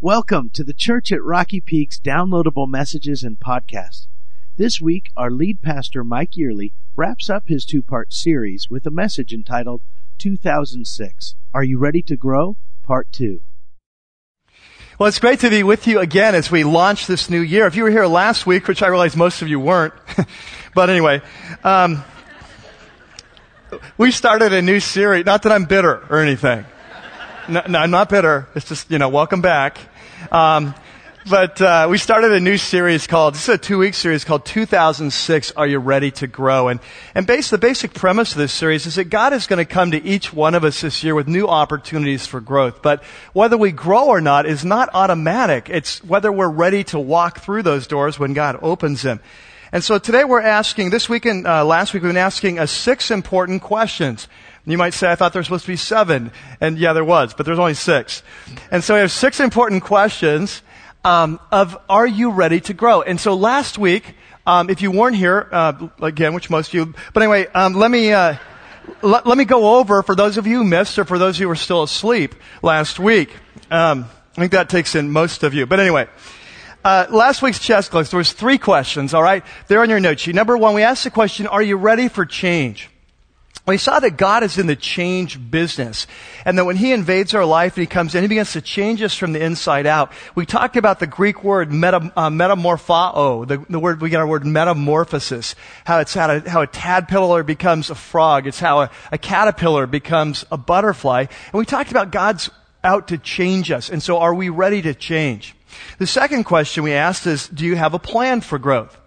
Welcome to the Church at Rocky Peaks downloadable messages and podcast. This week, our lead pastor, Mike Yearley, wraps up his two part series with a message entitled 2006. Are you ready to grow? Part 2. Well, it's great to be with you again as we launch this new year. If you were here last week, which I realize most of you weren't, but anyway, um, we started a new series. Not that I'm bitter or anything. No, no, I'm not bitter. It's just, you know, welcome back. Um, but uh, we started a new series called, this is a two-week series called 2006, Are You Ready to Grow? And, and base, the basic premise of this series is that God is going to come to each one of us this year with new opportunities for growth. But whether we grow or not is not automatic. It's whether we're ready to walk through those doors when God opens them. And so today we're asking, this week and uh, last week we've been asking uh, six important questions. You might say, I thought there was supposed to be seven. And yeah, there was, but there's only six. And so we have six important questions um, of Are you ready to grow? And so last week, um, if you weren't here, uh, again, which most of you, but anyway, um, let me. Uh, let, let, me go over for those of you who missed or for those who were still asleep last week. Um, I think that takes in most of you. But anyway, uh, last week's chess class, there was three questions, all right? They're on your note sheet. Number one, we asked the question, are you ready for change? We saw that God is in the change business. And that when He invades our life and He comes in, He begins to change us from the inside out. We talked about the Greek word meta, uh, the, the, word, we get our word metamorphosis. How it's how a, how a tadpole becomes a frog. It's how a, a caterpillar becomes a butterfly. And we talked about God's out to change us. And so are we ready to change? The second question we asked is, do you have a plan for growth?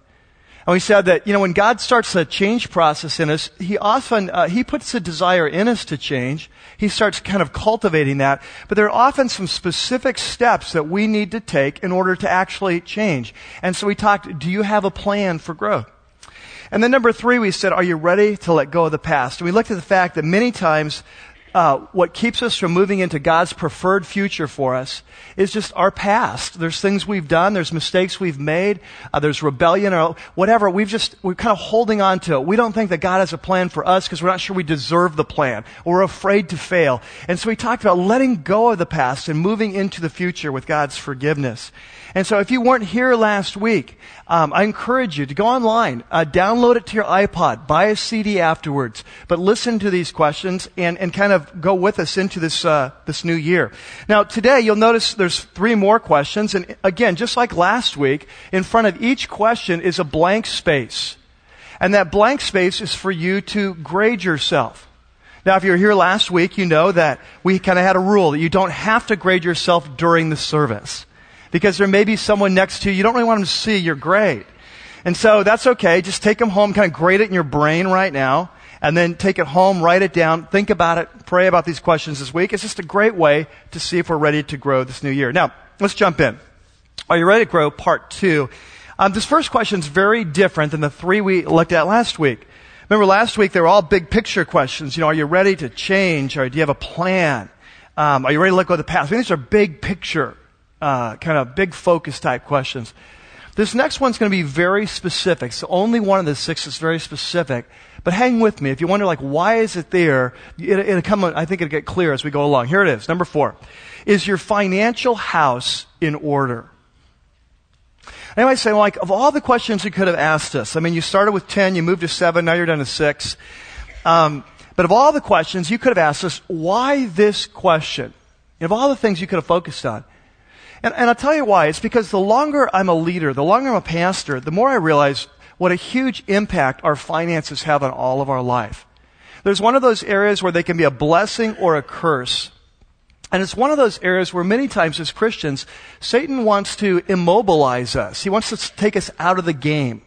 And we said that, you know, when God starts a change process in us, He often, uh, He puts a desire in us to change. He starts kind of cultivating that. But there are often some specific steps that we need to take in order to actually change. And so we talked, do you have a plan for growth? And then number three, we said, are you ready to let go of the past? And we looked at the fact that many times uh, what keeps us from moving into God's preferred future for us is just our past. There's things we've done, there's mistakes we've made, uh, there's rebellion or whatever. We've just, we're kind of holding on to it. We don't think that God has a plan for us because we're not sure we deserve the plan. We're afraid to fail. And so we talked about letting go of the past and moving into the future with God's forgiveness. And so if you weren't here last week, um, I encourage you to go online, uh, download it to your iPod, buy a CD afterwards, but listen to these questions and, and kind of go with us into this, uh, this new year. Now today you'll notice there's three more questions and again, just like last week, in front of each question is a blank space. And that blank space is for you to grade yourself. Now, if you were here last week, you know that we kind of had a rule that you don't have to grade yourself during the service because there may be someone next to you. You don't really want them to see you're great. And so that's okay. Just take them home, kind of grade it in your brain right now, and then take it home, write it down, think about it, pray about these questions this week. It's just a great way to see if we're ready to grow this new year. Now, let's jump in. Are you ready to grow? Part two. Um, this first question is very different than the three we looked at last week. Remember last week they were all big picture questions. You know, are you ready to change? Or do you have a plan? Um, are you ready to let go of the past? I mean, these are big picture uh, kind of big focus type questions. This next one's going to be very specific. So only one of the six is very specific. But hang with me. If you wonder, like, why is it there? It, it'll come, I think it'll get clear as we go along. Here it is. Number four. Is your financial house in order? And I might say, like, of all the questions you could have asked us, I mean, you started with 10, you moved to 7, now you're down to 6. Um, but of all the questions you could have asked us, why this question? Of all the things you could have focused on, and, and I'll tell you why. It's because the longer I'm a leader, the longer I'm a pastor, the more I realize what a huge impact our finances have on all of our life. There's one of those areas where they can be a blessing or a curse. And it's one of those areas where many times as Christians, Satan wants to immobilize us. He wants to take us out of the game.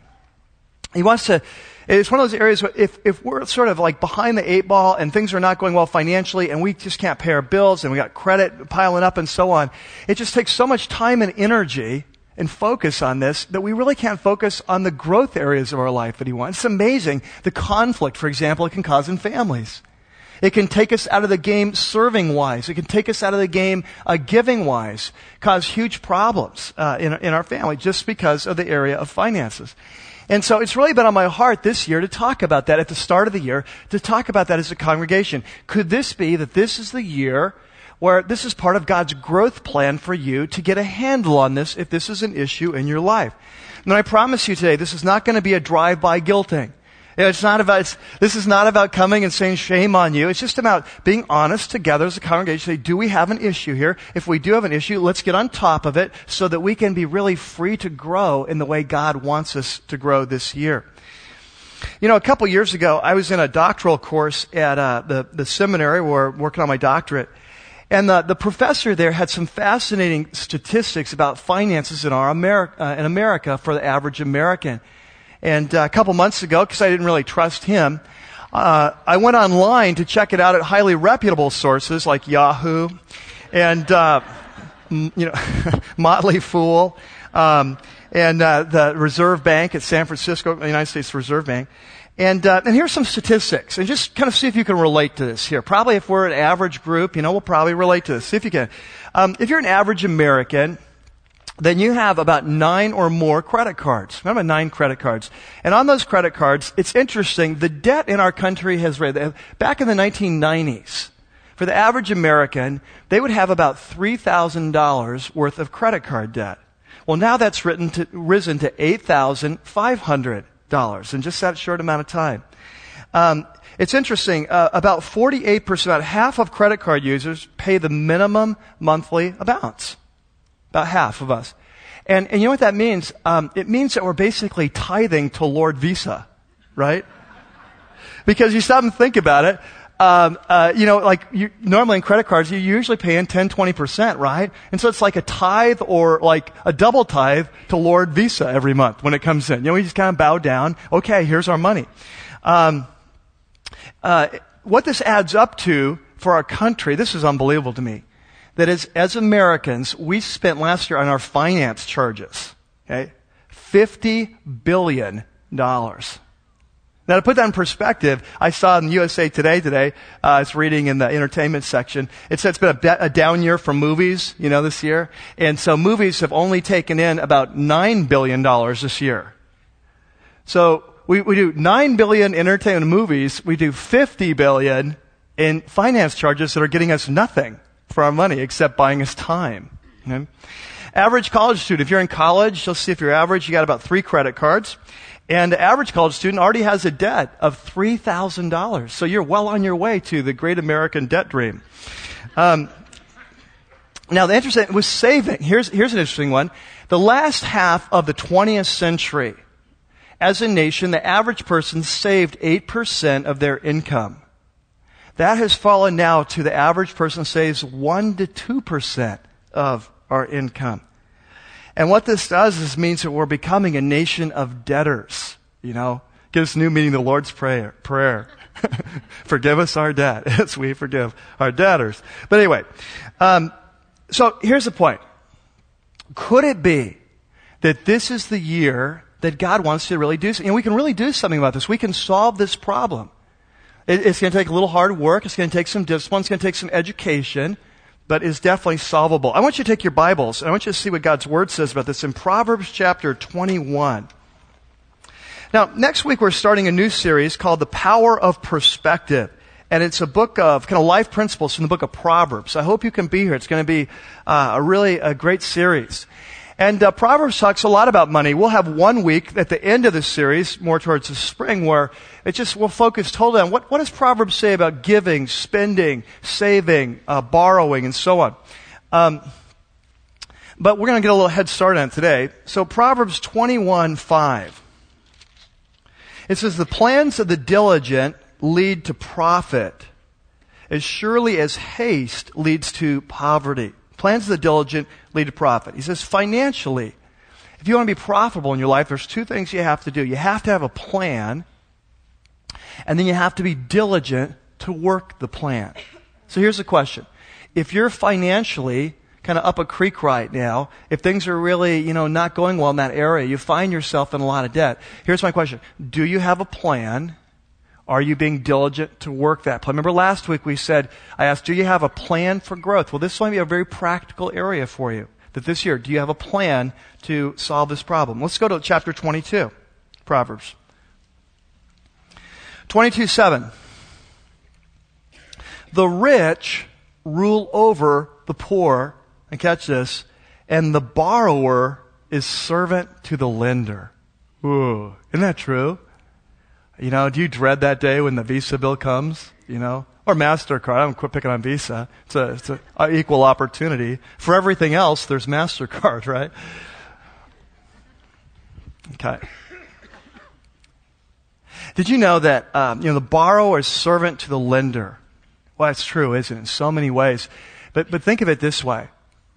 He wants to it's one of those areas where if, if we're sort of like behind the eight ball and things are not going well financially and we just can't pay our bills and we got credit piling up and so on, it just takes so much time and energy and focus on this that we really can't focus on the growth areas of our life that he wants. It's amazing the conflict, for example, it can cause in families. It can take us out of the game serving wise. It can take us out of the game uh, giving wise, cause huge problems uh, in, in our family just because of the area of finances. And so it's really been on my heart this year to talk about that at the start of the year, to talk about that as a congregation. Could this be that this is the year where this is part of God's growth plan for you to get a handle on this if this is an issue in your life. And I promise you today, this is not going to be a drive-by guilting. It's not about, it's, this is not about coming and saying shame on you. It's just about being honest together as a congregation. Say, do we have an issue here? If we do have an issue, let's get on top of it so that we can be really free to grow in the way God wants us to grow this year. You know, a couple years ago, I was in a doctoral course at uh, the, the seminary where I'm working on my doctorate. And the, the professor there had some fascinating statistics about finances in, our uh, in America for the average American. And uh, a couple months ago, because I didn't really trust him, uh, I went online to check it out at highly reputable sources like Yahoo and, uh, you know, Motley Fool, um, and uh, the Reserve Bank at San Francisco, the United States Reserve Bank. And, uh, and here's some statistics, and just kind of see if you can relate to this here. Probably if we're an average group, you know, we'll probably relate to this. See if you can. Um, if you're an average American, then you have about nine or more credit cards. Remember nine credit cards. And on those credit cards, it's interesting, the debt in our country has raised. Back in the 1990s, for the average American, they would have about $3,000 worth of credit card debt. Well, now that's to, risen to $8,500 in just that short amount of time. Um, it's interesting. Uh, about 48%, about half of credit card users pay the minimum monthly balance. About half of us. And, and you know what that means? Um, it means that we're basically tithing to Lord Visa, right? Because you stop and think about it um, uh, you know, like you, normally in credit cards, you usually pay in 10, 20%, right? And so it's like a tithe or like a double tithe to Lord Visa every month when it comes in. You know, we just kind of bow down. Okay, here's our money. Um, uh, what this adds up to for our country, this is unbelievable to me. That is, as Americans, we spent last year on our finance charges, okay, $50 billion. Now, to put that in perspective, I saw in USA Today today, uh, I was reading in the entertainment section, it said it's been a, be- a, down year for movies, you know, this year. And so movies have only taken in about $9 billion this year. So we, we do 9 billion entertainment movies, we do 50 billion in finance charges that are getting us nothing for our money except buying us time. Okay? Average college student, if you're in college, you'll see if you're average, you got about three credit cards. And the average college student already has a debt of $3,000. So you're well on your way to the great American debt dream. Um, now, the interesting was saving. Here's, here's an interesting one. The last half of the 20th century, as a nation, the average person saved 8% of their income. That has fallen now to the average person saves 1 to 2% of our income. And what this does is means that we're becoming a nation of debtors. You know, gives new meaning the Lord's prayer. Prayer. forgive us our debt as we forgive our debtors. But anyway, um, so here's the point. Could it be that this is the year that God wants to really do something? And we can really do something about this. We can solve this problem. It, it's going to take a little hard work. It's going to take some discipline. It's going to take some education but it's definitely solvable. I want you to take your Bibles and I want you to see what God's Word says about this in Proverbs chapter 21. Now, next week we're starting a new series called The Power of Perspective. And it's a book of kind of life principles from the book of Proverbs. I hope you can be here. It's going to be uh, a really a great series. And uh, Proverbs talks a lot about money. We'll have one week at the end of this series, more towards the spring, where it just will focus totally on what, what does Proverbs say about giving, spending, saving, uh, borrowing, and so on. Um, but we're going to get a little head start on it today. So Proverbs 21, 5. It says, the plans of the diligent lead to profit as surely as haste leads to poverty. Plans of the diligent lead to profit. He says financially, if you want to be profitable in your life, there's two things you have to do. You have to have a plan, and then you have to be diligent to work the plan. So here's the question. If you're financially kind of up a creek right now, if things are really, you know, not going well in that area, you find yourself in a lot of debt. Here's my question. Do you have a plan? Are you being diligent to work that plan? Remember last week we said, I asked, do you have a plan for growth? Well, this might be a very practical area for you. That this year, do you have a plan to solve this problem? Let's go to chapter 22, Proverbs. 22 7. The rich rule over the poor, and catch this, and the borrower is servant to the lender. Ooh, isn't that true? You know, do you dread that day when the Visa bill comes? You know, or MasterCard. i'm quit picking on Visa. It's a, it's a, equal opportunity. For everything else, there's MasterCard, right? Okay. Did you know that um, you know the borrower is servant to the lender? Well, that's true, isn't it? In so many ways. But but think of it this way: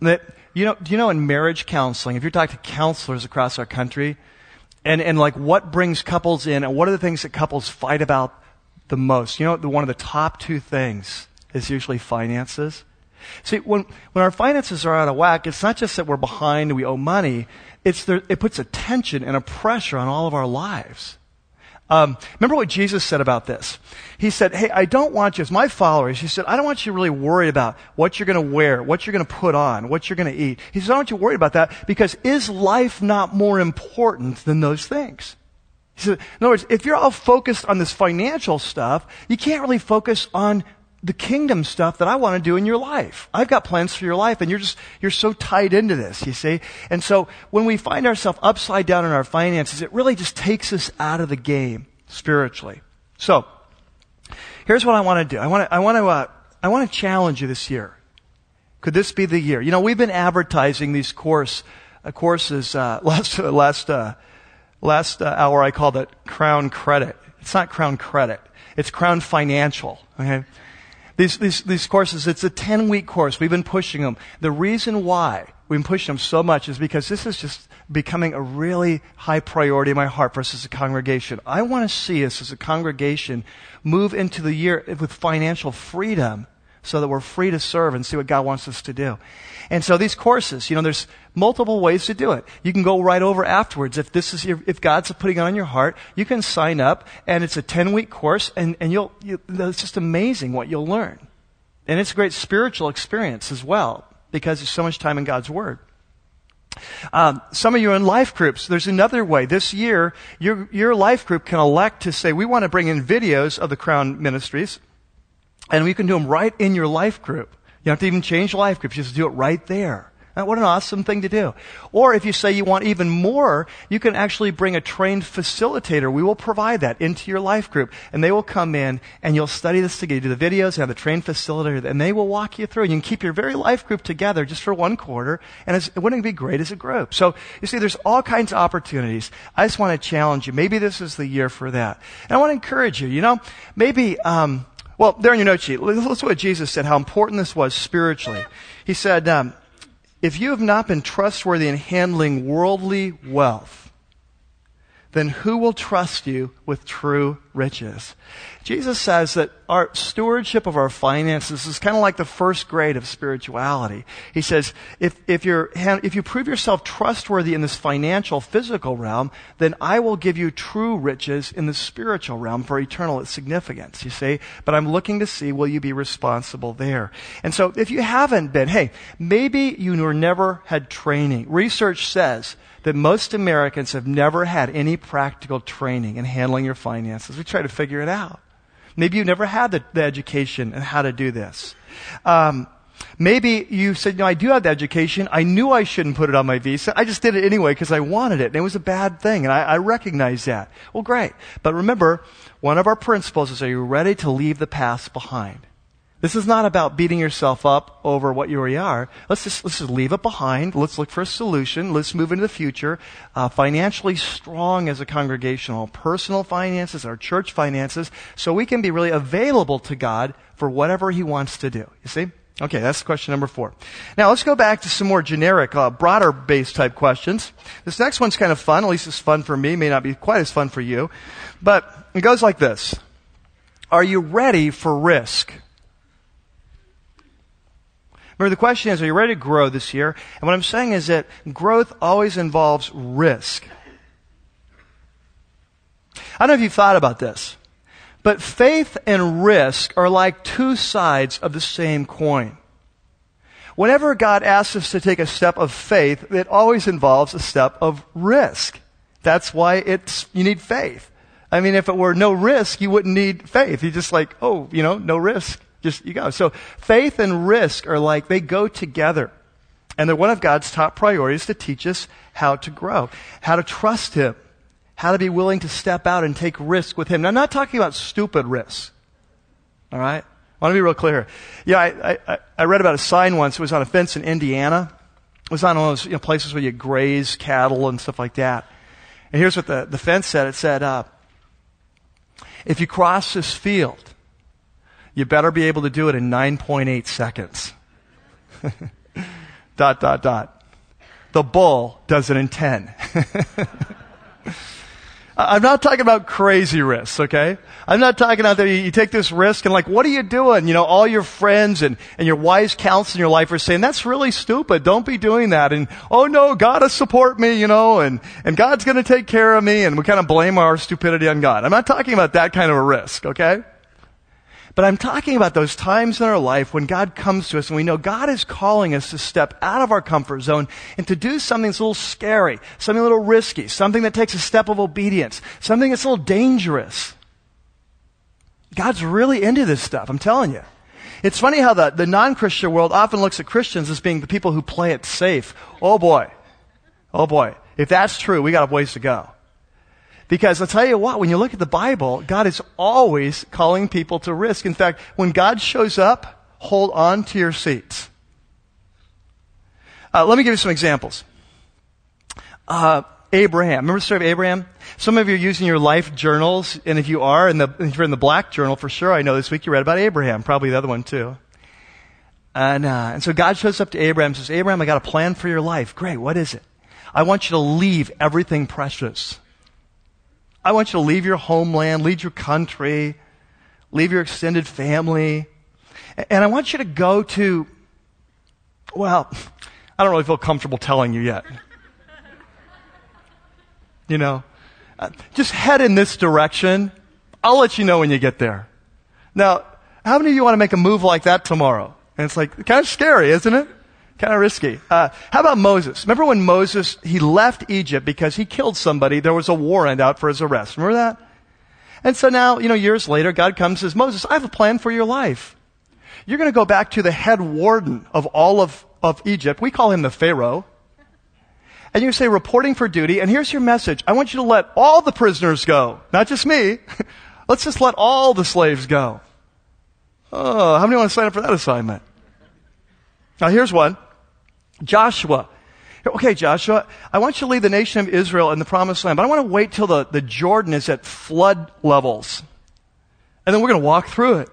that you know, do you know in marriage counseling, if you're talking to counselors across our country, and and like what brings couples in, and what are the things that couples fight about the most? You know, the, one of the top two things is usually finances. See, when, when our finances are out of whack, it's not just that we're behind and we owe money. It's there, it puts a tension and a pressure on all of our lives. Um, remember what Jesus said about this? He said, Hey, I don't want you, as my followers, he said, I don't want you to really worried about what you're going to wear, what you're going to put on, what you're going to eat. He said, I don't want you worried about that because is life not more important than those things? He said, in other words, if you're all focused on this financial stuff, you can't really focus on the kingdom stuff that I want to do in your life. I've got plans for your life and you're just, you're so tied into this, you see? And so when we find ourselves upside down in our finances, it really just takes us out of the game spiritually. So, here's what I want to do. I want to, I want to, uh, I want to challenge you this year. Could this be the year? You know, we've been advertising these course, uh, courses, uh, last, last, uh, last uh, hour I called it Crown Credit. It's not Crown Credit. It's Crown Financial. Okay? These, these, these courses, it's a 10 week course. We've been pushing them. The reason why we've been pushing them so much is because this is just becoming a really high priority in my heart for us as a congregation. I want to see us as a congregation move into the year with financial freedom so that we're free to serve and see what God wants us to do. And so these courses, you know, there's multiple ways to do it. You can go right over afterwards. If this is your, if God's putting it on your heart, you can sign up and it's a 10 week course and, and you'll, you, it's just amazing what you'll learn. And it's a great spiritual experience as well because there's so much time in God's Word. Um, some of you are in life groups. There's another way. This year, your, your life group can elect to say, we want to bring in videos of the Crown Ministries, and we can do them right in your life group. You don't have to even change life groups. You just do it right there. What an awesome thing to do. Or if you say you want even more, you can actually bring a trained facilitator. We will provide that into your life group. And they will come in and you'll study this together. You do the videos have the trained facilitator and they will walk you through. You can keep your very life group together just for one quarter. And it wouldn't be great as a group. So you see, there's all kinds of opportunities. I just want to challenge you. Maybe this is the year for that. And I want to encourage you, you know, maybe, um, well, there in your note sheet, to what Jesus said, how important this was spiritually. He said, um, if you have not been trustworthy in handling worldly wealth, then who will trust you with true riches? Jesus says that our stewardship of our finances is kind of like the first grade of spirituality. He says, if, if, you're, if you prove yourself trustworthy in this financial, physical realm, then I will give you true riches in the spiritual realm for eternal significance, you see? But I'm looking to see, will you be responsible there? And so if you haven't been, hey, maybe you were never had training. Research says that most Americans have never had any practical training in handling your finances. We try to figure it out. Maybe you never had the, the education and how to do this. Um, maybe you said, no, I do have the education. I knew I shouldn't put it on my visa. I just did it anyway because I wanted it. And it was a bad thing. And I, I recognize that. Well, great. But remember, one of our principles is, are you ready to leave the past behind? This is not about beating yourself up over what you already are. Let's just, let's just leave it behind. Let's look for a solution. Let's move into the future. Uh, financially strong as a congregation, personal finances, our church finances, so we can be really available to God for whatever He wants to do. You see? Okay, that's question number four. Now let's go back to some more generic, uh, broader based type questions. This next one's kind of fun. At least it's fun for me. May not be quite as fun for you. But it goes like this. Are you ready for risk? Remember, the question is, are you ready to grow this year? And what I'm saying is that growth always involves risk. I don't know if you've thought about this, but faith and risk are like two sides of the same coin. Whenever God asks us to take a step of faith, it always involves a step of risk. That's why it's, you need faith. I mean, if it were no risk, you wouldn't need faith. You're just like, oh, you know, no risk. Just, you go. So faith and risk are like, they go together. And they're one of God's top priorities to teach us how to grow, how to trust Him, how to be willing to step out and take risk with Him. Now, I'm not talking about stupid risks. All right? I want to be real clear. Yeah, I, I, I read about a sign once. It was on a fence in Indiana. It was on one of those you know, places where you graze cattle and stuff like that. And here's what the, the fence said. It said, uh, if you cross this field, you better be able to do it in 9.8 seconds. dot, dot, dot. The bull does it in 10. I'm not talking about crazy risks, okay? I'm not talking about that you take this risk and like, what are you doing? You know, all your friends and, and your wise counsel in your life are saying, that's really stupid. Don't be doing that. And, oh no, God will support me, you know, and, and God's gonna take care of me. And we kind of blame our stupidity on God. I'm not talking about that kind of a risk, okay? But I'm talking about those times in our life when God comes to us and we know God is calling us to step out of our comfort zone and to do something that's a little scary, something a little risky, something that takes a step of obedience, something that's a little dangerous. God's really into this stuff, I'm telling you. It's funny how the, the non-Christian world often looks at Christians as being the people who play it safe. Oh boy. Oh boy. If that's true, we got a ways to go. Because I'll tell you what, when you look at the Bible, God is always calling people to risk. In fact, when God shows up, hold on to your seats. Uh, let me give you some examples. Uh, Abraham. Remember the story of Abraham? Some of you are using your life journals, and if you are, in the, if you're in the black journal, for sure, I know this week you read about Abraham, probably the other one too. And, uh, and so God shows up to Abraham and says, Abraham, I got a plan for your life. Great, what is it? I want you to leave everything precious. I want you to leave your homeland, leave your country, leave your extended family. And I want you to go to, well, I don't really feel comfortable telling you yet. You know, uh, just head in this direction. I'll let you know when you get there. Now, how many of you want to make a move like that tomorrow? And it's like, kind of scary, isn't it? Kind of risky. Uh, how about Moses? Remember when Moses, he left Egypt because he killed somebody. There was a warrant out for his arrest. Remember that? And so now, you know, years later, God comes and says, Moses, I have a plan for your life. You're going to go back to the head warden of all of, of Egypt. We call him the Pharaoh. And you say, reporting for duty. And here's your message. I want you to let all the prisoners go. Not just me. Let's just let all the slaves go. Oh, how many want to sign up for that assignment? Now here's one. Joshua. Okay, Joshua, I want you to lead the nation of Israel in the promised land, but I want to wait till the, the Jordan is at flood levels. And then we're going to walk through it.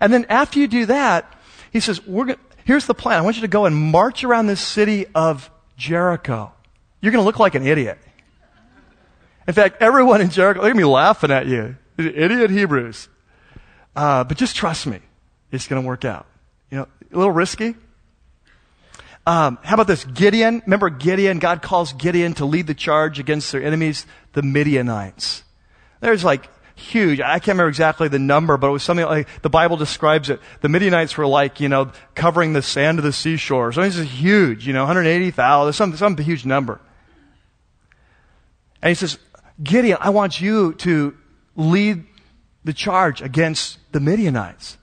And then after you do that, he says, we're going here's the plan. I want you to go and march around this city of Jericho. You're going to look like an idiot. In fact, everyone in Jericho, they're going to be laughing at you. Idiot Hebrews. Uh, but just trust me. It's going to work out. You know, a little risky, um, how about this? Gideon. Remember Gideon? God calls Gideon to lead the charge against their enemies, the Midianites. There's like huge. I can't remember exactly the number, but it was something like the Bible describes it. The Midianites were like, you know, covering the sand of the seashore. So this is huge, you know, 180,000, some, some huge number. And he says, Gideon, I want you to lead the charge against the Midianites.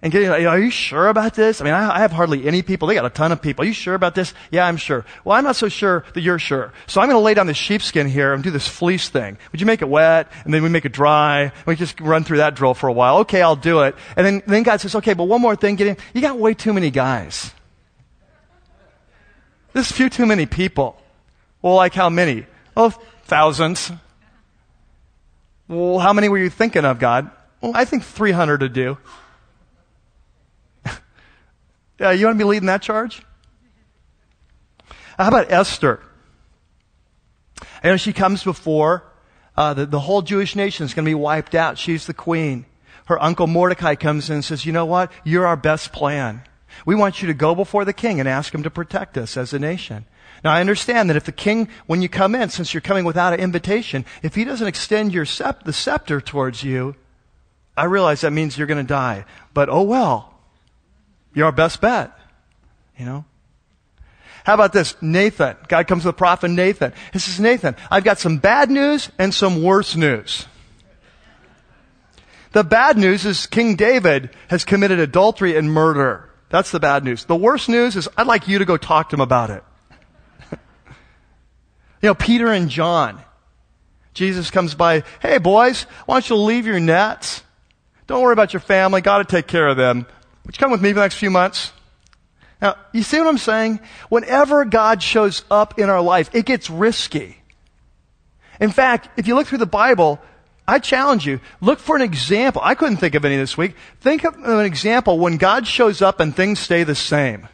And Gideon, are you sure about this? I mean, I, I, have hardly any people. They got a ton of people. Are you sure about this? Yeah, I'm sure. Well, I'm not so sure that you're sure. So I'm going to lay down this sheepskin here and do this fleece thing. Would you make it wet? And then we make it dry. We just run through that drill for a while. Okay, I'll do it. And then, then God says, okay, but one more thing, Gideon. You got way too many guys. There's few too many people. Well, like how many? Oh, thousands. Well, how many were you thinking of, God? Well, I think 300 to do. Yeah, you want to be leading that charge? How about Esther? You know, she comes before uh, the, the whole Jewish nation is going to be wiped out. She's the queen. Her uncle Mordecai comes in and says, you know what? You're our best plan. We want you to go before the king and ask him to protect us as a nation. Now I understand that if the king, when you come in, since you're coming without an invitation, if he doesn't extend your the scepter towards you, I realize that means you're going to die. But oh well. You're our best bet. You know? How about this? Nathan. God comes to the prophet Nathan. He says, Nathan, I've got some bad news and some worse news. The bad news is King David has committed adultery and murder. That's the bad news. The worst news is I'd like you to go talk to him about it. you know, Peter and John. Jesus comes by, hey boys, why don't you leave your nets? Don't worry about your family. Will take care of them. Would you come with me for the next few months? Now, you see what I'm saying? Whenever God shows up in our life, it gets risky. In fact, if you look through the Bible, I challenge you, look for an example. I couldn't think of any this week. Think of an example when God shows up and things stay the same.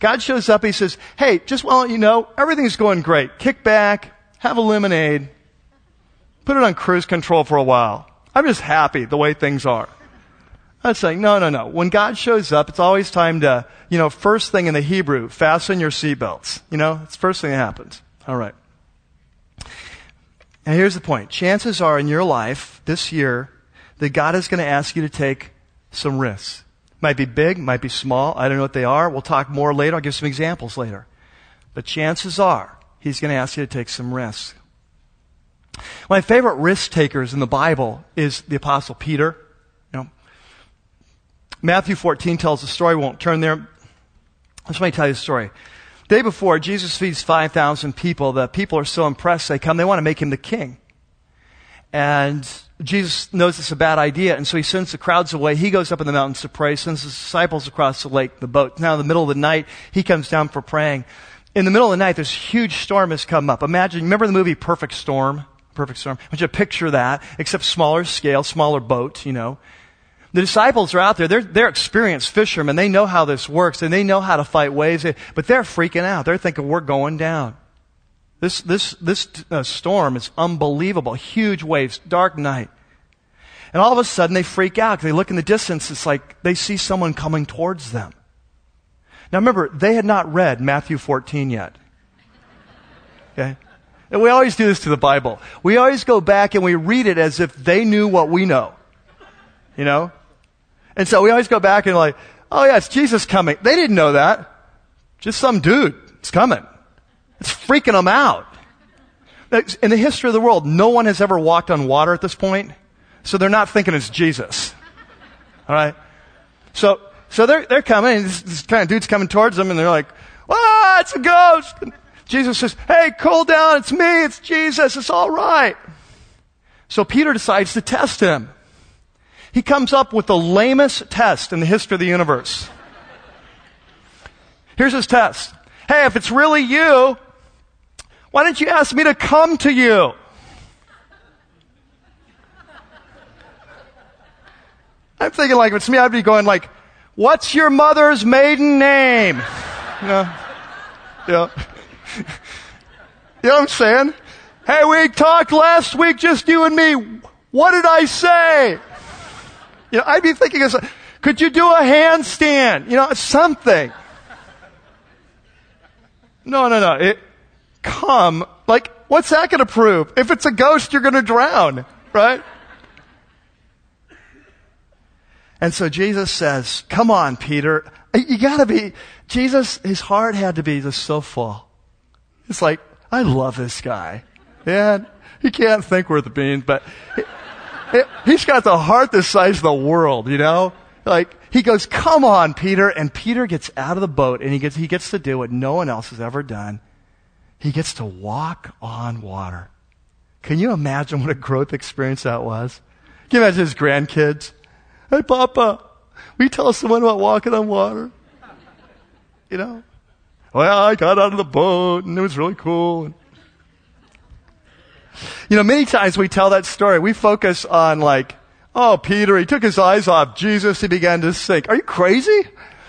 God shows up, He says, hey, just want you know, everything's going great. Kick back, have a lemonade, put it on cruise control for a while. I'm just happy the way things are. I'm saying, no, no, no. When God shows up, it's always time to, you know, first thing in the Hebrew, fasten your seatbelts. You know, it's the first thing that happens. All right. Now here's the point. Chances are in your life this year that God is going to ask you to take some risks. Might be big, might be small. I don't know what they are. We'll talk more later. I'll give some examples later. But chances are he's going to ask you to take some risks. My favorite risk takers in the Bible is the apostle Peter. Matthew 14 tells the story. We won't turn there. Let me tell you the story day before, Jesus feeds 5,000 people. The people are so impressed, they come, they want to make him the king. And Jesus knows it's a bad idea, and so he sends the crowds away. He goes up in the mountains to pray, sends his disciples across the lake, the boat. Now, in the middle of the night, he comes down for praying. In the middle of the night, this huge storm has come up. Imagine, remember the movie Perfect Storm? Perfect Storm? I want you to picture that, except smaller scale, smaller boat, you know. The disciples are out there. They're, they're experienced fishermen. They know how this works and they know how to fight waves, but they're freaking out. They're thinking, we're going down. This, this, this uh, storm is unbelievable. Huge waves, dark night. And all of a sudden they freak out. They look in the distance. It's like they see someone coming towards them. Now remember, they had not read Matthew 14 yet. Okay? And we always do this to the Bible. We always go back and we read it as if they knew what we know. You know? And so we always go back and like, oh yeah, it's Jesus coming. They didn't know that. Just some dude. It's coming. It's freaking them out. In the history of the world, no one has ever walked on water at this point, so they're not thinking it's Jesus. All right? So, so they're, they're coming, and this, this kind of dude's coming towards them, and they're like, ah, it's a ghost. And Jesus says, hey, cool down, it's me, it's Jesus, it's all right. So Peter decides to test him. He comes up with the lamest test in the history of the universe. Here's his test. Hey, if it's really you, why don't you ask me to come to you? I'm thinking like, if it's me, I'd be going like, what's your mother's maiden name? You know? Yeah. You know what I'm saying? Hey, we talked last week, just you and me. What did I say? You know, I'd be thinking, could you do a handstand? You know, something. No, no, no. It, come. Like, what's that going to prove? If it's a ghost, you're going to drown, right? And so Jesus says, come on, Peter. You gotta be, Jesus, his heart had to be just so full. It's like, I love this guy. And he can't think worth a bean, but he's got the heart the size of the world, you know? Like, he goes, come on, Peter. And Peter gets out of the boat and he gets, he gets to do what no one else has ever done. He gets to walk on water. Can you imagine what a growth experience that was? Can you imagine his grandkids? Hey, Papa, will you tell someone about walking on water? You know? Well, I got out of the boat and it was really cool. You know, many times we tell that story, we focus on like, oh, Peter, he took his eyes off Jesus, he began to sink. Are you crazy?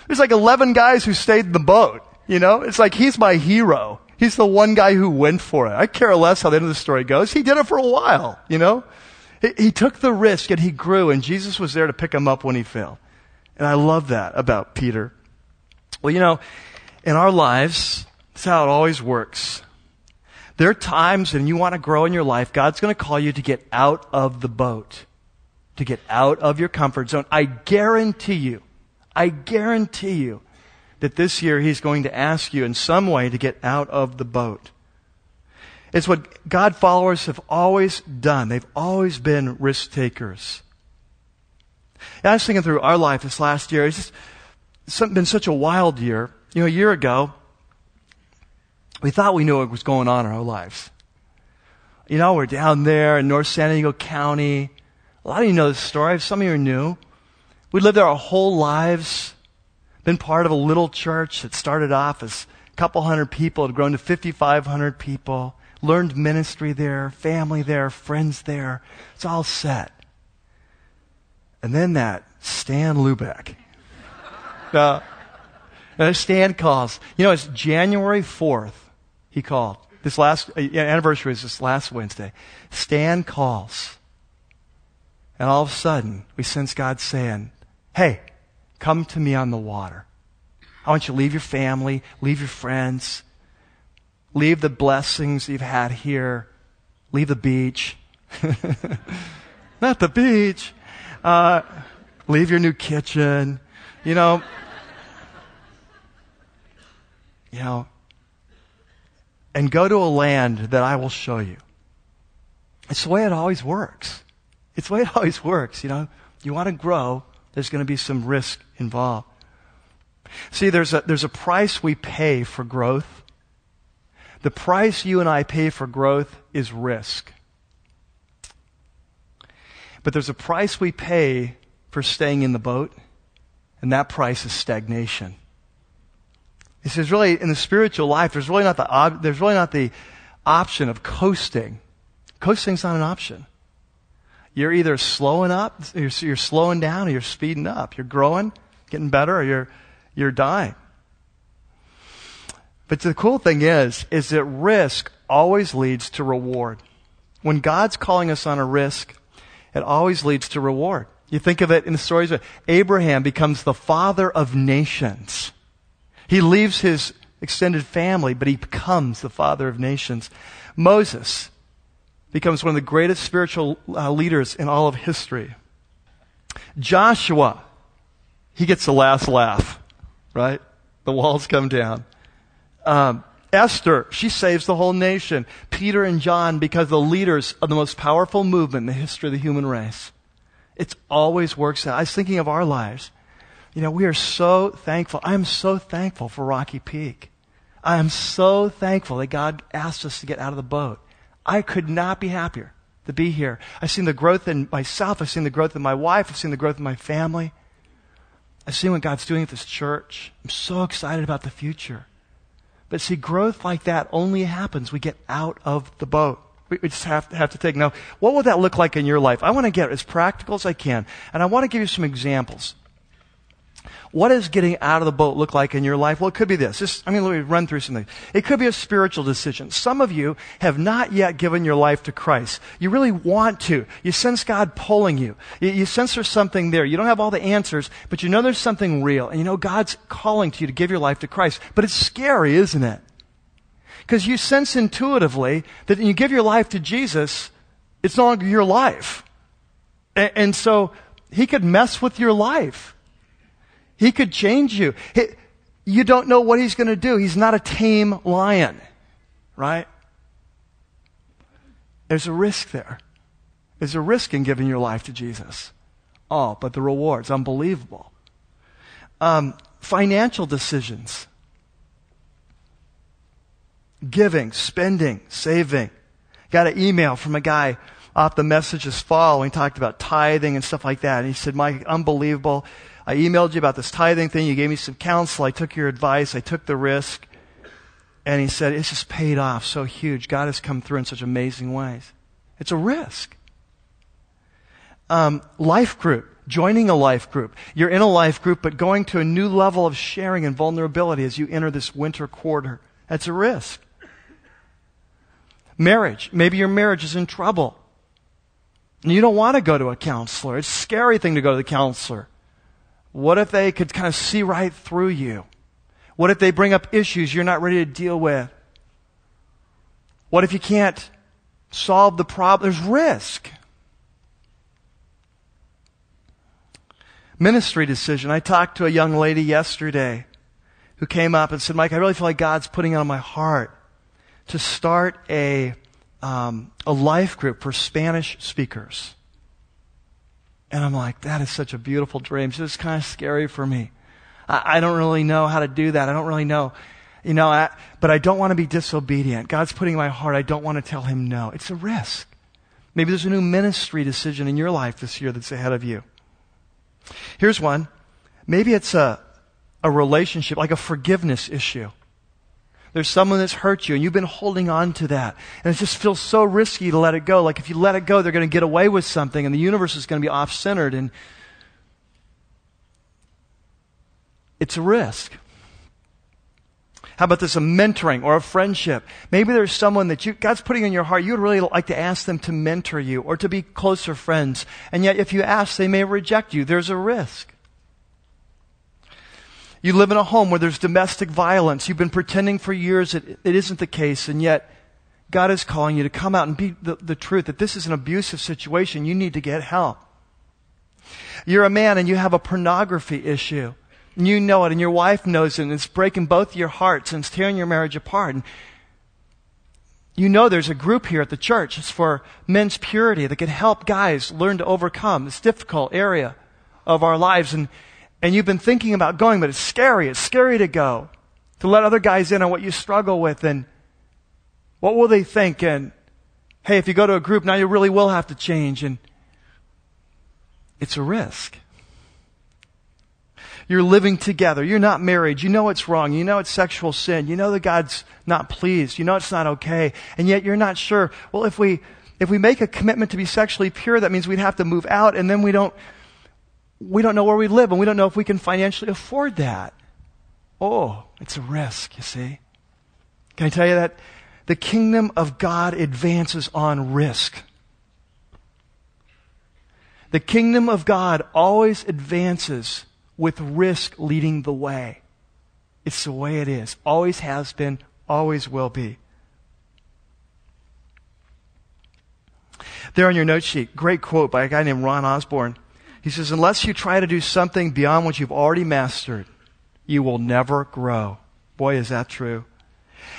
There's like 11 guys who stayed in the boat. You know, it's like he's my hero. He's the one guy who went for it. I care less how the end of the story goes. He did it for a while, you know? He, he took the risk and he grew and Jesus was there to pick him up when he failed. And I love that about Peter. Well, you know, in our lives, that's how it always works. There are times when you want to grow in your life, God's going to call you to get out of the boat, to get out of your comfort zone. I guarantee you, I guarantee you that this year He's going to ask you in some way to get out of the boat. It's what God followers have always done. They've always been risk takers. I was thinking through our life this last year. It's just been such a wild year. You know, a year ago, we thought we knew what was going on in our lives. You know, we're down there in North San Diego County. A lot of you know this story. Some of you are new. We lived there our whole lives. Been part of a little church that started off as a couple hundred people, had grown to 5,500 people. Learned ministry there, family there, friends there. It's all set. And then that Stan Lubeck. now, Stan calls. You know, it's January 4th, he called. This last uh, anniversary is this last Wednesday. Stan calls. And all of a sudden, we sense God saying, Hey, come to me on the water. I want you to leave your family, leave your friends, leave the blessings you've had here, leave the beach. Not the beach. Uh, leave your new kitchen. You know, you know, and go to a land that I will show you. It's the way it always works. It's the way it always works. You know, you want to grow, there's going to be some risk involved. See, there's a, there's a price we pay for growth. The price you and I pay for growth is risk. But there's a price we pay for staying in the boat, and that price is stagnation. He says, really, in the spiritual life, there's really not the, there's really not the option of coasting. Coasting's not an option. You're either slowing up, you're, you're slowing down, or you're speeding up. You're growing, getting better, or you're, you're dying. But the cool thing is, is that risk always leads to reward. When God's calling us on a risk, it always leads to reward. You think of it in the stories of Abraham becomes the father of nations. He leaves his extended family, but he becomes the father of nations. Moses becomes one of the greatest spiritual uh, leaders in all of history. Joshua, he gets the last laugh, right? The walls come down. Um, Esther, she saves the whole nation. Peter and John, because the leaders of the most powerful movement in the history of the human race. It always works out. I was thinking of our lives. You know, we are so thankful. I am so thankful for Rocky Peak. I am so thankful that God asked us to get out of the boat. I could not be happier to be here. I've seen the growth in myself. I've seen the growth in my wife. I've seen the growth in my family. I've seen what God's doing at this church. I'm so excited about the future. But see, growth like that only happens we get out of the boat. We just have to, have to take. Now, what would that look like in your life? I want to get as practical as I can, and I want to give you some examples. What does getting out of the boat look like in your life? Well, it could be this. I mean, let me run through something. It could be a spiritual decision. Some of you have not yet given your life to Christ. You really want to. You sense God pulling you. you. You sense there's something there. You don't have all the answers, but you know there's something real. And you know God's calling to you to give your life to Christ. But it's scary, isn't it? Because you sense intuitively that when you give your life to Jesus, it's no longer your life. And, and so he could mess with your life. He could change you. He, you don't know what he's going to do. He's not a tame lion, right? There's a risk there. There's a risk in giving your life to Jesus. Oh, but the reward's unbelievable. Um, financial decisions. Giving, spending, saving. Got an email from a guy off the messages. He talked about tithing and stuff like that. And he said, Mike, unbelievable. I emailed you about this tithing thing. You gave me some counsel. I took your advice. I took the risk. And he said, it's just paid off so huge. God has come through in such amazing ways. It's a risk. Um, life group, joining a life group. You're in a life group, but going to a new level of sharing and vulnerability as you enter this winter quarter. That's a risk. Marriage. Maybe your marriage is in trouble. You don't want to go to a counselor. It's a scary thing to go to the counselor. What if they could kind of see right through you? What if they bring up issues you're not ready to deal with? What if you can't solve the problem? There's risk. Ministry decision. I talked to a young lady yesterday who came up and said, Mike, I really feel like God's putting on my heart to start a, um, a life group for Spanish speakers. And I'm like, that is such a beautiful dream. So it's kind of scary for me. I, I, don't really know how to do that. I don't really know, you know, I, but I don't want to be disobedient. God's putting in my heart. I don't want to tell him no. It's a risk. Maybe there's a new ministry decision in your life this year that's ahead of you. Here's one. Maybe it's a, a relationship, like a forgiveness issue. There's someone that's hurt you and you've been holding on to that. And it just feels so risky to let it go. Like if you let it go, they're going to get away with something and the universe is going to be off centered. And it's a risk. How about this, a mentoring or a friendship? Maybe there's someone that you, God's putting in your heart, you would really like to ask them to mentor you or to be closer friends. And yet, if you ask, they may reject you. There's a risk. You live in a home where there's domestic violence. You've been pretending for years that it isn't the case, and yet God is calling you to come out and be the, the truth that this is an abusive situation. You need to get help. You're a man and you have a pornography issue. And you know it, and your wife knows it, and it's breaking both your hearts and it's tearing your marriage apart. And you know there's a group here at the church. It's for men's purity that can help guys learn to overcome this difficult area of our lives. And and you've been thinking about going, but it's scary. It's scary to go, to let other guys in on what you struggle with, and what will they think? And hey, if you go to a group, now you really will have to change, and it's a risk. You're living together. You're not married. You know it's wrong. You know it's sexual sin. You know that God's not pleased. You know it's not okay. And yet you're not sure. Well, if we, if we make a commitment to be sexually pure, that means we'd have to move out and then we don't, we don't know where we live and we don't know if we can financially afford that. Oh, it's a risk, you see. Can I tell you that? The kingdom of God advances on risk. The kingdom of God always advances with risk leading the way. It's the way it is. Always has been, always will be. There on your note sheet, great quote by a guy named Ron Osborn. He says, unless you try to do something beyond what you've already mastered, you will never grow. Boy, is that true.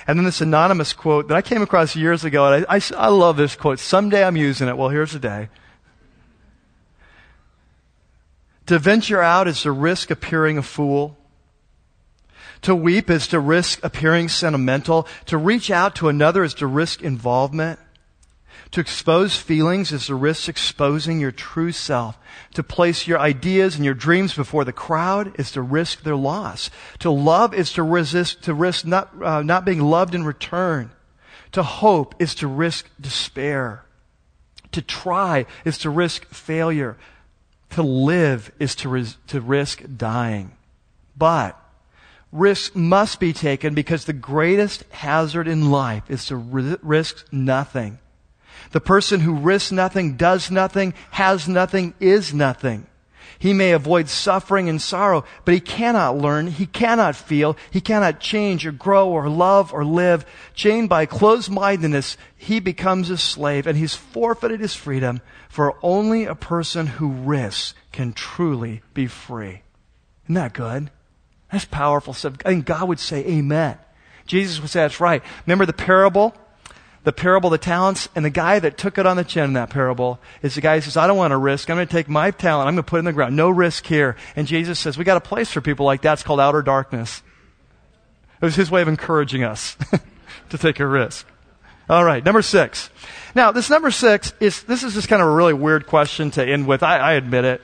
And then this anonymous quote that I came across years ago, and I, I, I love this quote. Someday I'm using it. Well, here's the day. To venture out is to risk appearing a fool. To weep is to risk appearing sentimental. To reach out to another is to risk involvement. To expose feelings is to risk exposing your true self. To place your ideas and your dreams before the crowd is to risk their loss. To love is to resist, to risk not, uh, not being loved in return. To hope is to risk despair. To try is to risk failure. To live is to, ris- to risk dying. But risk must be taken because the greatest hazard in life is to ri- risk nothing. The person who risks nothing, does nothing, has nothing, is nothing. He may avoid suffering and sorrow, but he cannot learn, he cannot feel, he cannot change or grow or love or live. Chained by closed-mindedness, he becomes a slave and he's forfeited his freedom, for only a person who risks can truly be free. Isn't that good? That's powerful stuff. Think God would say amen. Jesus would say that's right. Remember the parable the parable of the talents, and the guy that took it on the chin in that parable is the guy who says, I don't want to risk. I'm going to take my talent. I'm going to put it in the ground. No risk here. And Jesus says, we got a place for people like that. It's called outer darkness. It was his way of encouraging us to take a risk. All right, number six. Now, this number six is, this is just kind of a really weird question to end with. I, I admit it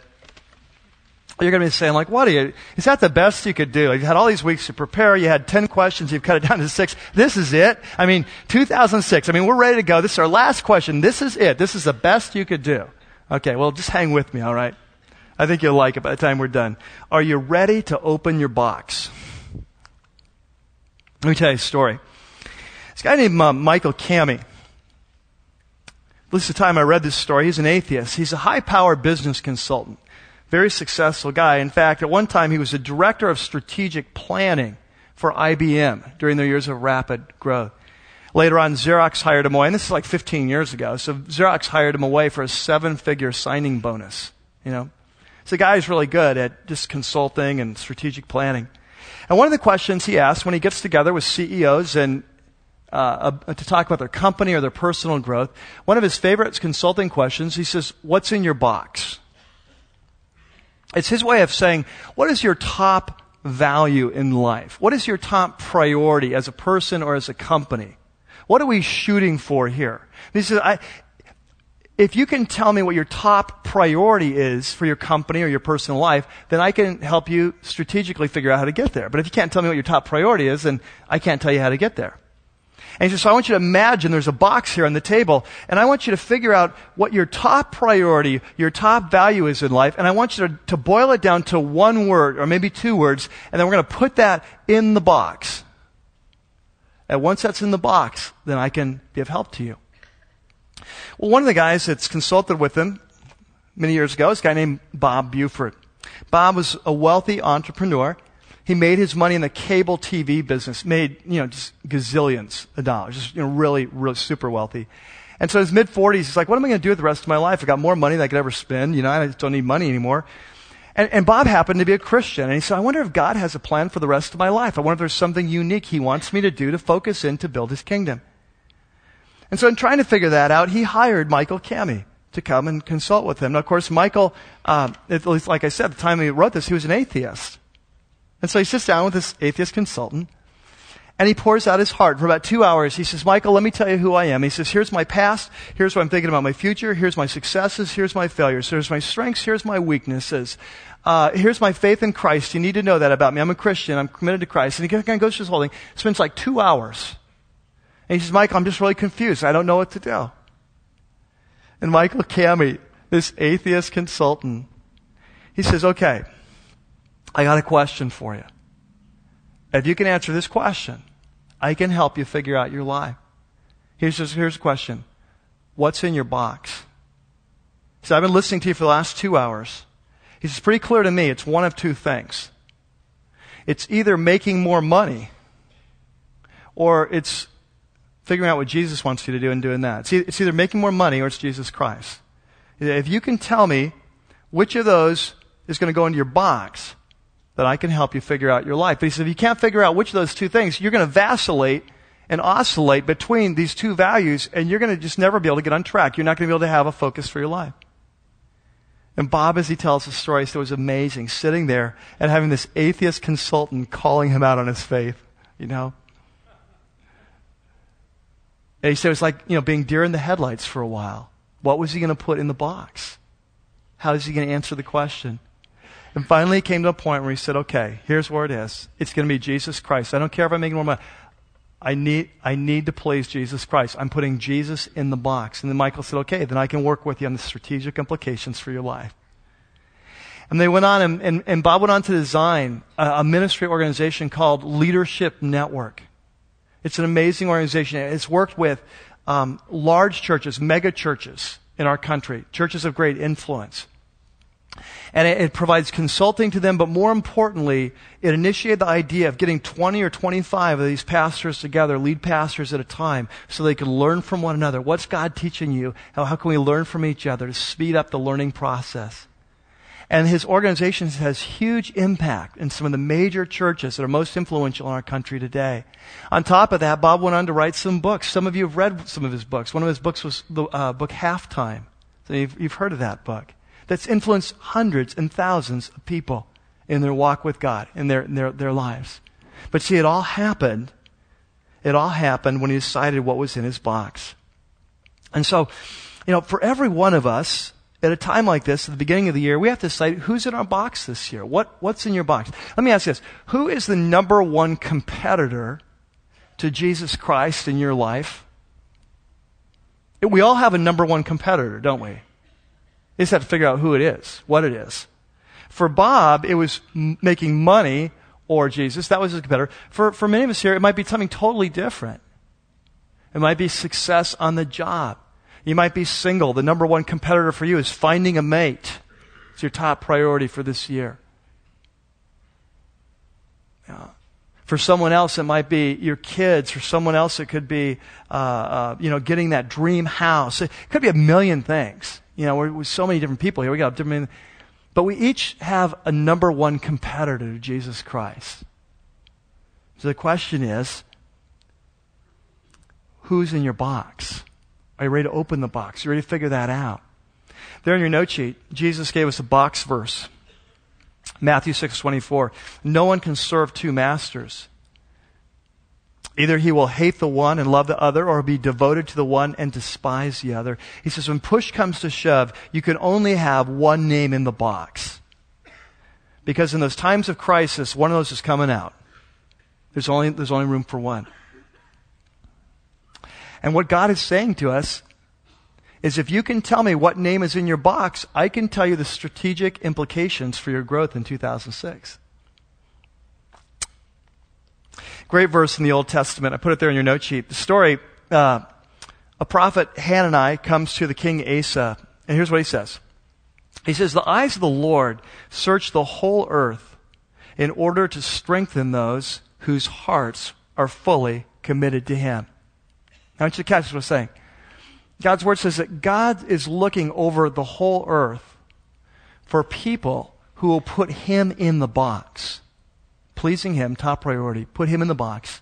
you're going to be saying, like, what are you, is that the best you could do? You had all these weeks to prepare. You had 10 questions. You've cut it down to six. This is it. I mean, 2006. I mean, we're ready to go. This is our last question. This is it. This is the best you could do. Okay, well, just hang with me, all right? I think you'll like it by the time we're done. Are you ready to open your box? Let me tell you a story. This guy named uh, Michael Kami. This is the time I read this story. He's an atheist. He's a high powered business consultant. Very successful guy. In fact, at one time he was the director of strategic planning for IBM during their years of rapid growth. Later on, Xerox hired him away, and this is like 15 years ago. So Xerox hired him away for a seven-figure signing bonus. You know, so the guy's really good at just consulting and strategic planning. And one of the questions he asks when he gets together with CEOs and uh, uh, to talk about their company or their personal growth, one of his favorite consulting questions, he says, "What's in your box?" It's his way of saying, what is your top value in life? What is your top priority as a person or as a company? What are we shooting for here? He says, I, if you can tell me what your top priority is for your company or your personal life, then I can help you strategically figure out how to get there. But if you can't tell me what your top priority is, then I can't tell you how to get there. And he says, so I want you to imagine there's a box here on the table, and I want you to figure out what your top priority, your top value is in life, and I want you to, to boil it down to one word, or maybe two words, and then we're going to put that in the box. And once that's in the box, then I can be of help to you. Well, one of the guys that's consulted with him many years ago is a guy named Bob Buford. Bob was a wealthy entrepreneur. He made his money in the cable TV business, made, you know, just gazillions of dollars, just, you know, really, really super wealthy. And so in his mid 40s, he's like, what am I going to do with the rest of my life? I got more money than I could ever spend. You know, I just don't need money anymore. And, and Bob happened to be a Christian. And he said, I wonder if God has a plan for the rest of my life. I wonder if there's something unique he wants me to do to focus in to build his kingdom. And so in trying to figure that out, he hired Michael Kami to come and consult with him. Now, of course, Michael, uh, at least like I said, at the time he wrote this, he was an atheist. And so he sits down with this atheist consultant and he pours out his heart for about two hours. He says, Michael, let me tell you who I am. He says, here's my past. Here's what I'm thinking about my future. Here's my successes. Here's my failures. Here's my strengths. Here's my weaknesses. Uh, here's my faith in Christ. You need to know that about me. I'm a Christian. I'm committed to Christ. And he kind of goes through his whole thing. Spends like two hours. And he says, Michael, I'm just really confused. I don't know what to do. And Michael Kami, this atheist consultant, he says, okay, I got a question for you. If you can answer this question, I can help you figure out your life. Here's, just, here's a question. What's in your box? So I've been listening to you for the last two hours. He says, pretty clear to me, it's one of two things. It's either making more money or it's figuring out what Jesus wants you to do and doing that. It's either making more money or it's Jesus Christ. If you can tell me which of those is going to go into your box, that I can help you figure out your life. But he said, if you can't figure out which of those two things, you're going to vacillate and oscillate between these two values, and you're going to just never be able to get on track. You're not going to be able to have a focus for your life. And Bob, as he tells the story, said it was amazing sitting there and having this atheist consultant calling him out on his faith, you know. And he said it was like, you know, being deer in the headlights for a while. What was he going to put in the box? How is he going to answer the question? And finally, it came to a point where he said, okay, here's where it is. It's going to be Jesus Christ. I don't care if I'm making more money. I need, I need to please Jesus Christ. I'm putting Jesus in the box. And then Michael said, okay, then I can work with you on the strategic implications for your life. And they went on, and, and, and Bob went on to design a, a ministry organization called Leadership Network. It's an amazing organization. It's worked with um, large churches, mega churches in our country, churches of great influence. And it, it, provides consulting to them, but more importantly, it initiated the idea of getting 20 or 25 of these pastors together, lead pastors at a time, so they could learn from one another. What's God teaching you? How, how can we learn from each other to speed up the learning process? And his organization has huge impact in some of the major churches that are most influential in our country today. On top of that, Bob went on to write some books. Some of you have read some of his books. One of his books was the uh, book Halftime. So you've, you've heard of that book that's influenced hundreds and thousands of people in their walk with God, in their, in their, their lives. But see, it all happened. It all happened when he decided what was in his box. And so, you know, for every one of us, at a time like this, at the beginning of the year, we have to decide who's in our box this year. What, what's in your box? Let me ask you this. Who is the number one competitor to Jesus Christ in your life? We all have a number one competitor, don't we? They just have to figure out who it is, what it is. For Bob, it was m- making money or Jesus. That was his competitor. For, for many of us here, it might be something totally different. It might be success on the job. You might be single. The number one competitor for you is finding a mate. It's your top priority for this year. Yeah. For someone else, it might be your kids. For someone else, it could be, uh, uh, you know, getting that dream house. It could be a million things. You know, we're with so many different people here. We got different, but we each have a number one competitor to Jesus Christ. So the question is, who's in your box? Are you ready to open the box? Are you ready to figure that out? There in your note sheet, Jesus gave us a box verse. Matthew 6:24. No one can serve two masters. Either he will hate the one and love the other, or be devoted to the one and despise the other. He says, when push comes to shove, you can only have one name in the box. Because in those times of crisis, one of those is coming out. There's only, there's only room for one. And what God is saying to us is if you can tell me what name is in your box, I can tell you the strategic implications for your growth in 2006. Great verse in the Old Testament. I put it there in your note sheet. The story, uh, a prophet, Hanani, comes to the king Asa, and here's what he says. He says, The eyes of the Lord search the whole earth in order to strengthen those whose hearts are fully committed to him. Now, I want you to catch what I'm saying. God's word says that God is looking over the whole earth for people who will put him in the box pleasing Him, top priority. Put Him in the box.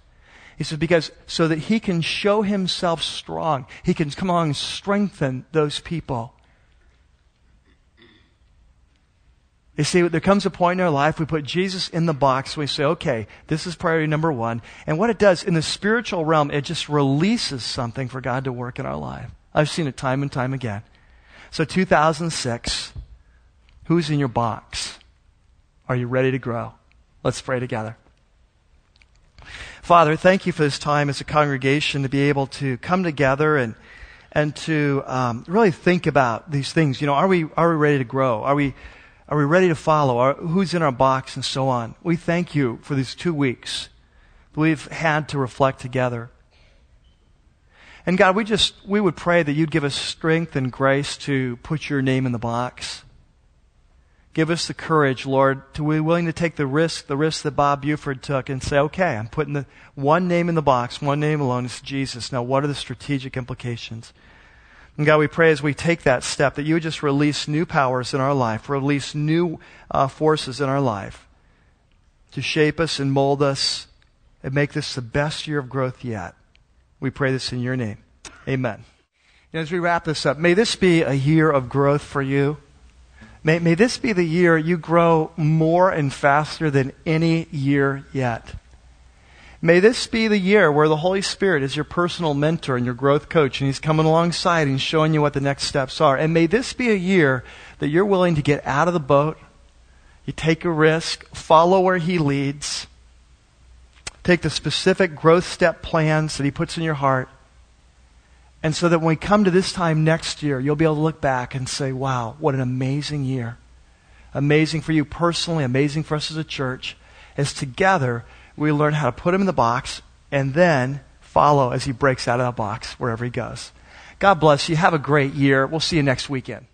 He says, because so that He can show Himself strong. He can come along and strengthen those people. You see, there comes a point in our life we put Jesus in the box. We say, okay, this is priority number one. And what it does in the spiritual realm, it just releases something for God to work in our life. I've seen it time and time again. So 2006, who's in your box? Are you ready to grow? Let's pray together. Father, thank you for this time as a congregation to be able to come together and and to um, really think about these things. You know, are we are we ready to grow? Are we are we ready to follow? Are, who's in our box and so on? We thank you for these two weeks that we've had to reflect together. And God, we just we would pray that you'd give us strength and grace to put your name in the box. Give us the courage, Lord, to be willing to take the risk, the risk that Bob Buford took and say, okay, I'm putting the one name in the box, one name alone is Jesus. Now, what are the strategic implications? And God, we pray as we take that step that you would just release new powers in our life, release new uh, forces in our life to shape us and mold us and make this the best year of growth yet. We pray this in your name. Amen. And as we wrap this up, may this be a year of growth for you. May, may this be the year you grow more and faster than any year yet. May this be the year where the Holy Spirit is your personal mentor and your growth coach, and He's coming alongside and showing you what the next steps are. And may this be a year that you're willing to get out of the boat, you take a risk, follow where He leads, take the specific growth step plans that He puts in your heart, and so that when we come to this time next year, you'll be able to look back and say, wow, what an amazing year. Amazing for you personally, amazing for us as a church, as together we learn how to put him in the box and then follow as he breaks out of the box wherever he goes. God bless you. Have a great year. We'll see you next weekend.